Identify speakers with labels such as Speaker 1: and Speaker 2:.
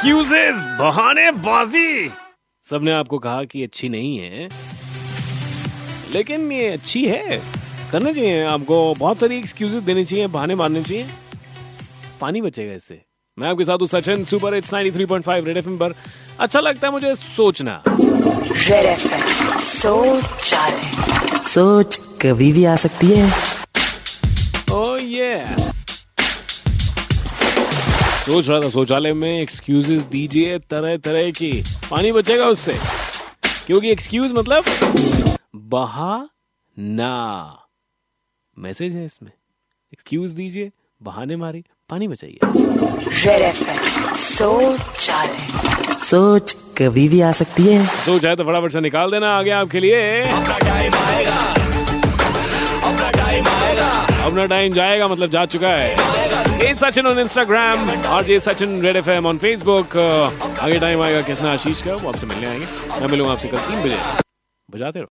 Speaker 1: Excuses बहाने बाजी। सबने आपको कहा कि अच्छी नहीं है लेकिन ये अच्छी है। करने चाहिए आपको बहुत सारी एक्सक्यूजेस देनी चाहिए बहाने मारने चाहिए। पानी बचेगा इससे। मैं आपके साथ हूँ Sachin super it's 93.5 Red FM पर। अच्छा लगता है मुझे सोचना।
Speaker 2: रेड एफएम सोच
Speaker 3: सोच कभी भी आ सकती है।
Speaker 1: ओ ये सोच रहा था शौचालय में एक्सक्यूजेस दीजिए तरह तरह की। पानी बचेगा उससे। क्योंकि एक्सक्यूज मतलब बहा ना। मैसेज है इसमें। एक्सक्यूज दीजिए बहाने मारी पानी बचाइए।
Speaker 2: सोच
Speaker 3: सोच कभी भी आ सकती है।
Speaker 1: सोच है तो फटाफट से निकाल देना आगे आपके लिए। अपना टाइम जाएगा मतलब जा चुका है। ए सचिन ऑन इंस्टाग्राम और J Sachin Red F M on Facebook आगे टाइम आएगा किसना, आशीष का, वो आपसे मिलने आएँगे। मैं मिलूँगा आपसे कल तीन बजे। बजाते रहो।